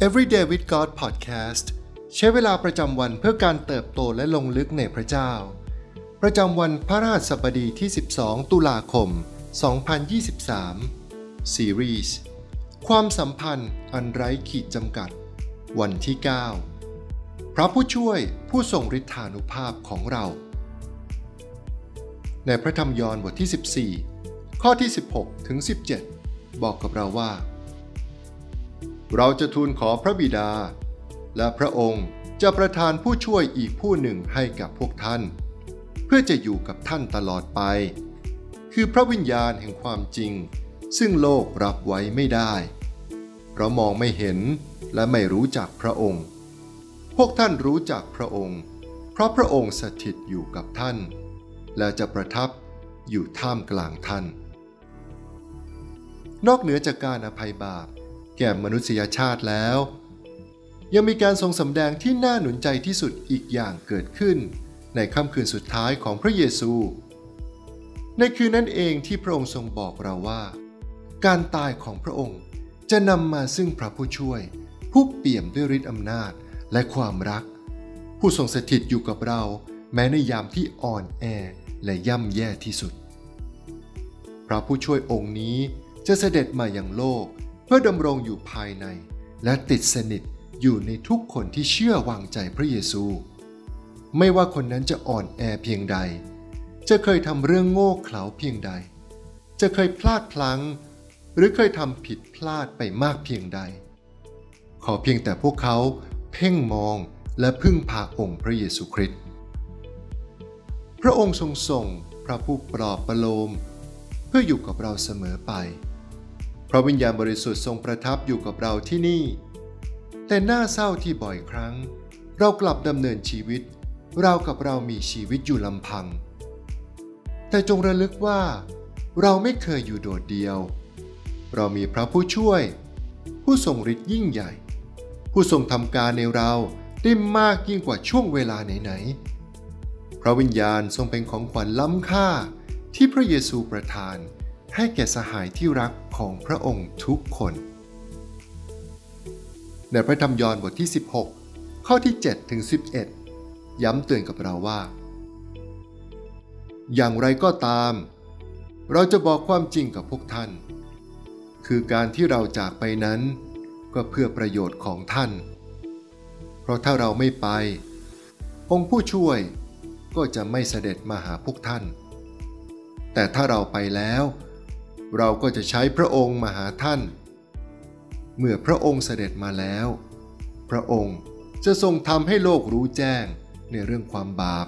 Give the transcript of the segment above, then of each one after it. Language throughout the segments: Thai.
Everyday with God Podcast ใช้เวลาประจำวันเพื่อการเติบโตและลงลึกในพระเจ้า ประจำวันพระราชสบดีที่ 12 ตุลาคม 2023 ซีรีส์ความสัมพันธ์อันไร้ขีดจำกัด วันที่ 9 พระผู้ช่วยผู้ทรงฤทธานุภาพของเรา ในพระธรรมยอห์นบทที่ 14 ข้อที่ 16 ถึง 17 บอกกับเราว่า เราจะทูลขอพระบิดา และพระองค์จะประทานผู้ช่วยอีกผู้หนึ่งให้กับพวกท่าน เพื่อจะอยู่กับท่านตลอดไป คือพระวิญญาณแห่งความจริง ซึ่งโลกรับไว้ไม่ได้ เพราะมองไม่เห็นและไม่รู้จักพระองค์ พวกท่านรู้จักพระองค์ เพราะพระองค์สถิตอยู่กับท่าน และจะประทับอยู่ท่ามกลางท่าน นอกเหนือจากการอภัยบาป แก่มนุษยชาติแล้ว ยังมีการทรงสำแดงที่น่าหนุนใจที่สุดอีกอย่างเกิดขึ้น ในค่ำคืนสุดท้ายของพระเยซู ในคืนนั้นเองที่พระองค์ทรงบอกเราว่า การตายของพระองค์จะนำมาซึ่งพระผู้ช่วย ผู้เปี่ยมด้วยฤทธิอำนาจและความรัก ผู้ทรงสถิตอยู่กับเรา แม้ในยามที่อ่อนแอและย่ำแย่ที่สุด พระผู้ช่วยองค์นี้จะเสด็จมาอย่างโลก เพื่อดำรงอยู่ภายใน และติดสนิทอยู่ในทุกคนที่เชื่อวางใจพระเยซู ไม่ว่าคนนั้นจะอ่อนแอเพียงใด จะเคยทำเรื่องโง่เขลาเพียงใด จะเคยพลาดพลั้ง หรือเคยทำผิดพลาดไปมากเพียงใด ขอเพียงแต่พวกเขาเพ่งมองและพึ่งพาองค์พระเยซูคริสต์พระองค์ทรงส่งพระผู้ปลอบประโลม เพื่ออยู่กับเราเสมอไป พระวิญญาณบริสุทธิ์ทรงประทับอยู่กับเราที่นี่ แต่น่าเศร้าที่บ่อยครั้ง เรากลับดำเนินชีวิต เรากับเรามีชีวิตอยู่ลำพัง แต่จงระลึกว่า เราไม่เคยอยู่โดดเดียว เรามีพระผู้ช่วย ผู้ทรงฤทธิ์ยิ่งใหญ่ ผู้ทรงทำการในเราได้มากยิ่งกว่าช่วงเวลาไหนๆ พระวิญญาณทรงเป็นของขวัญล้ำค่าที่พระเยซูประทานให้แก่สหายที่รัก ของพระองค์ทุกคน ในพระธรรมยอห์นบทที่ 16 ข้อที่ 7 ถึง 11 ย้ำเตือนกับเราว่า อย่างไรก็ตาม เราจะบอกความจริงกับพวกท่าน คือการที่เราจากไปนั้น ก็เพื่อประโยชน์ของท่าน เพราะถ้าเราไม่ไป องค์ผู้ช่วยก็จะไม่เสด็จมาหาพวกท่าน แต่ถ้าเราไปแล้วเเราก็จะใช้พระองค์มาหาท่าน เมื่อพระองค์เสด็จมาแล้ว พระองค์จะทรงทำให้โลกรู้แจ้งในเรื่องความบาป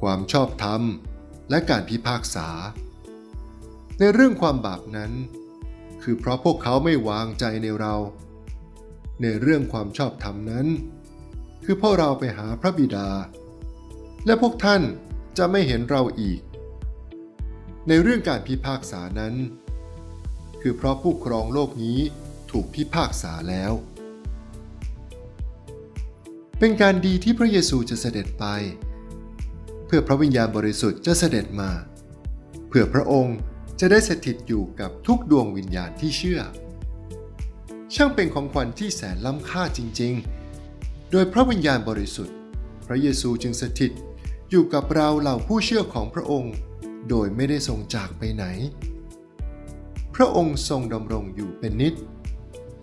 ความชอบธรรม และการพิพากษา ในเรื่องความบาปนั้น คือเพราะพวกเขาไม่วางใจในเรา ในเรื่องความชอบธรรมนั้น คือเพราะเราไปหาพระบิดา และพวกท่านจะไม่เห็นเราอีก ในเรื่องการพิพากษานั้น คือเพราะผู้ครองโลกนี้ถูกพิพากษาแล้ว เป็นการดีที่พระเยซูจะเสด็จไป เพื่อพระวิญญาณบริสุทธิ์จะเสด็จมา เพื่อพระองค์จะได้สถิตอยู่กับทุกดวงวิญญาณที่เชื่อ ช่างเป็นของขวัญที่แสนล้ำค่าจริง ๆ โดยพระวิญญาณบริสุทธิ์ พระเยซูจึงสถิตอยู่กับเราเหล่าผู้เชื่อของพระองค์ โดยไม่ได้ทรงจากไปไหน พระองค์ทรงดำรงอยู่เป็นนิจ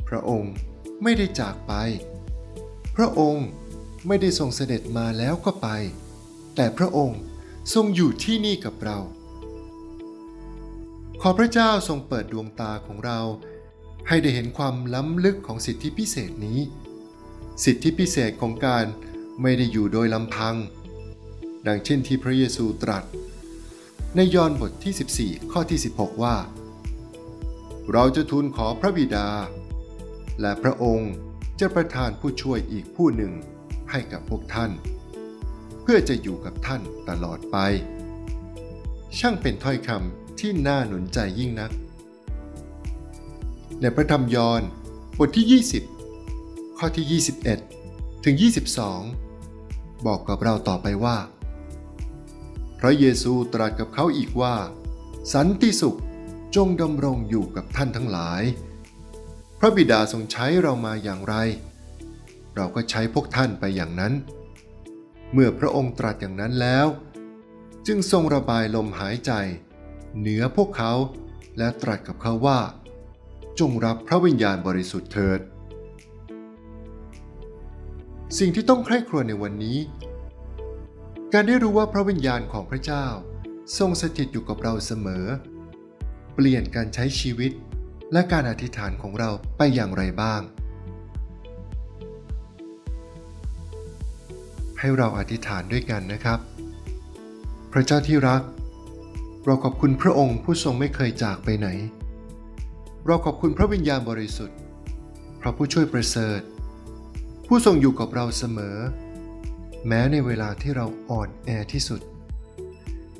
พระองค์ไม่ได้จากไป พระองค์ไม่ได้ทรงเสด็จมาแล้วก็ไป แต่พระองค์ทรงอยู่ที่นี่กับเรา ขอพระเจ้าทรงเปิดดวงตาของเรา ให้ได้เห็นความล้ำลึกของสิทธิพิเศษนี้ สิทธิพิเศษของการไม่ได้อยู่โดยลำพัง ดังเช่นที่พระเยซูตรัส ในยอห์นบทที่ 14 ข้อที่ 16 ว่า เราจะทูลขอพระบิดา และพระองค์จะประทานผู้ช่วยอีกผู้หนึ่งให้กับพวกท่าน เพื่อจะอยู่กับท่านตลอดไป ช่างเป็นถ้อยคำที่น่าหนุนใจยิ่งนัก ในพระธรรมยอห์นบทที่ 20 ข้อที่ 21 ถึง 22 บอกกับเราต่อไปว่า พระเยซูตรัสกับเขาอีกว่า สันติสุขจงดำรงอยู่กับท่านทั้งหลาย พระบิดาทรงใช้เรามาอย่างไร เราก็ใช้พวกท่านไปอย่างนั้น เมื่อพระองค์ตรัสอย่างนั้นแล้ว จึงทรงระบายลมหายใจ เหนือพวกเขาและตรัสกับเขาว่า จงรับพระวิญญาณบริสุทธิ์เถิด สิ่งที่ต้องใคร่ครวญในวันนี้ การได้รู้ว่าพระวิญญาณของพระเจ้า ทรงสถิตอยู่กับเราเสมอ เปลี่ยนการใช้ชีวิตและการอธิษฐานของเราไปอย่างไรบ้าง ให้เราอธิษฐานด้วยกันนะครับ พระเจ้าที่รัก เราขอบคุณพระองค์ผู้ทรงไม่เคยจากไปไหน เราขอบคุณพระวิญญาณบริสุทธิ์ พระผู้ช่วยประเสริฐ ผู้ทรงอยู่กับเราเสมอ แม้ในเวลาที่เราอ่อนแอที่สุด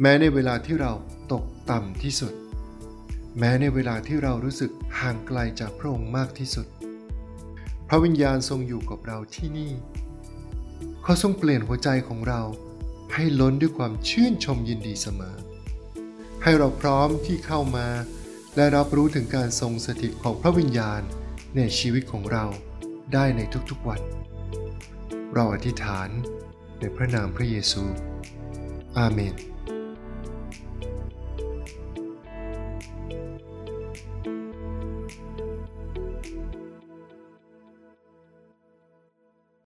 แม้ในเวลาที่เราตกต่ำที่สุด แม้ในเวลาที่เรารู้สึกห่างไกลจากพระองค์มากที่สุด พระวิญญาณทรงอยู่กับเราที่นี่ เขาทรงเปลี่ยนหัวใจของเราให้ล้นด้วยความชื่นชมยินดีเสมอ ให้เราพร้อมที่เข้ามา และรับรู้ถึงการทรงสถิตของพระวิญญาณในชีวิตของเราได้ในทุกๆวัน เราอธิษฐาน ในพระนามพระเยซู อาเมน